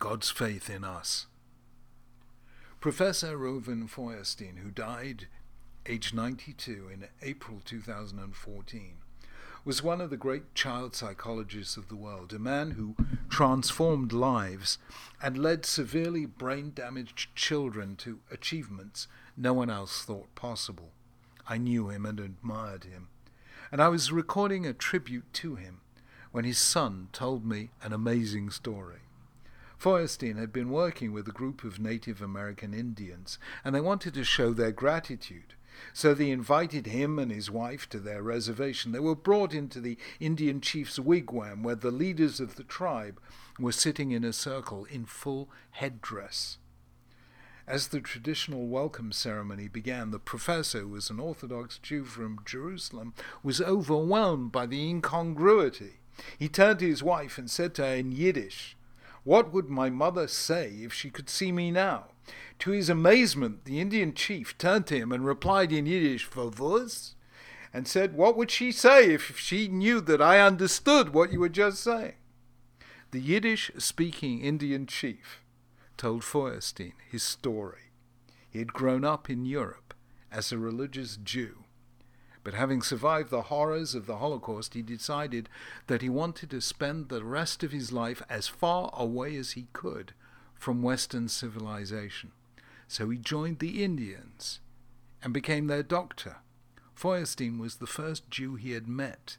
God's faith in us. Professor Reuven Feuerstein, who died aged 92 in April 2014, was one of the great child psychologists of the world, a man who transformed lives and led severely brain damaged children to achievements no one else thought possible. I knew him and admired him, and I was recording a tribute to him when his son told me an amazing story. Feuerstein had been working with a group of Native American Indians, and they wanted to show their gratitude. So they invited him and his wife to their reservation. They were brought into the Indian chief's wigwam, where the leaders of the tribe were sitting in a circle in full headdress. As the traditional welcome ceremony began, the professor, who was an Orthodox Jew from Jerusalem, was overwhelmed by the incongruity. He turned to his wife and said to her in Yiddish, what would my mother say if she could see me now? To his amazement, the Indian chief turned to him and replied in Yiddish, "Favus," and said, What would she say if she knew that I understood what you were just saying? The Yiddish speaking Indian chief told Feuerstein his story. He had grown up in Europe as a religious Jew but having survived the horrors of the Holocaust, he decided that he wanted to spend the rest of his life as far away as he could from Western civilization. So he joined the Indians and became their doctor. Feuerstein was the first Jew he had met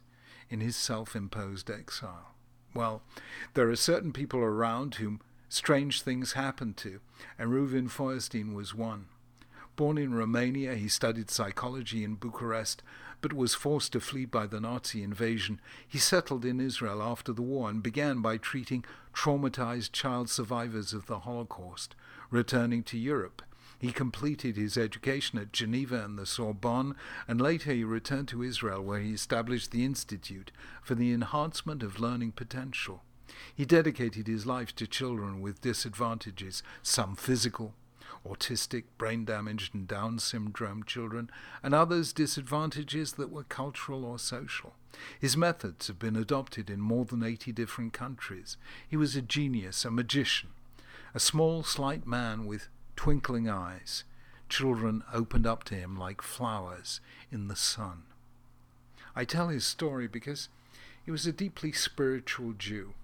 in his self imposed exile. Well, there are certain people around whom strange things happen to, and Reuven Feuerstein was one. Born in Romania, he studied psychology in Bucharest, but was forced to flee by the Nazi invasion. He settled in Israel after the war and began by treating traumatized child survivors of the Holocaust. Returning to Europe, he completed his education at Geneva and the Sorbonne, and later he returned to Israel, where he established the Institute for the Enhancement of Learning Potential. He dedicated his life to children with disadvantages, some physical, autistic, brain damaged, and Down syndrome children, and others disadvantages that were cultural or social. His methods have been adopted in more than 80 different countries. He was a genius, a magician, a small, slight man with twinkling eyes. Children opened up to him like flowers in the sun. I tell his story because he was a deeply spiritual Jew.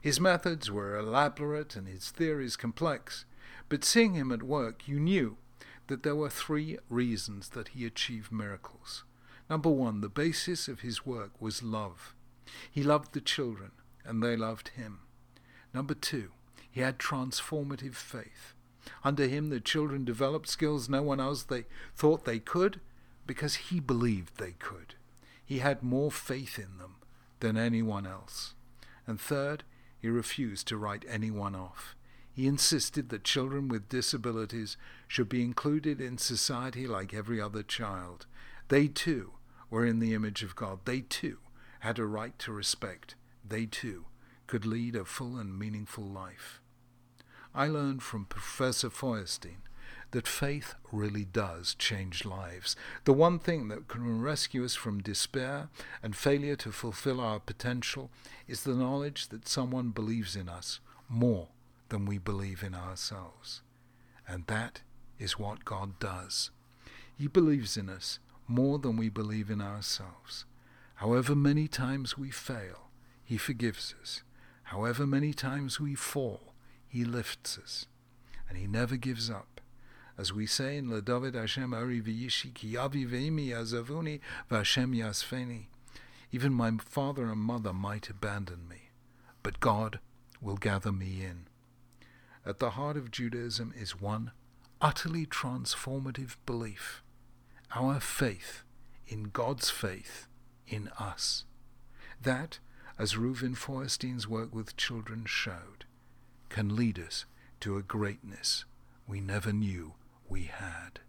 His methods were elaborate and his theories complex. But seeing him at work, you knew that there were three reasons that he achieved miracles. Number one, the basis of his work was love. He loved the children, and they loved him. Number two, he had transformative faith. Under him, the children developed skills no one else they thought they could because he believed they could. He had more faith in them than anyone else. And third, he refused to write anyone off. He insisted that children with disabilities should be included in society like every other child. They too were in the image of God. They too had a right to respect. They too could lead a full and meaningful life. I learned from Professor Feuerstein that faith really does change lives. The one thing that can rescue us from despair and failure to fulfill our potential is the knowledge that someone believes in us more than we believe in ourselves. And that is what God does. He believes in us more than we believe in ourselves. However many times we fail, He forgives us. However many times we fall, He lifts us. And He never gives up. As we say in David Hashem Ari V'yishi Ki Avi Ve'imi Yazavuni V'Hashem Yasfeni. Even my father and mother might abandon me, but God will gather me in. At the heart of Judaism is one utterly transformative belief our faith in God's faith in us. That, as Reuven Feuerstein's work with children showed, can lead us to a greatness we never knew we had.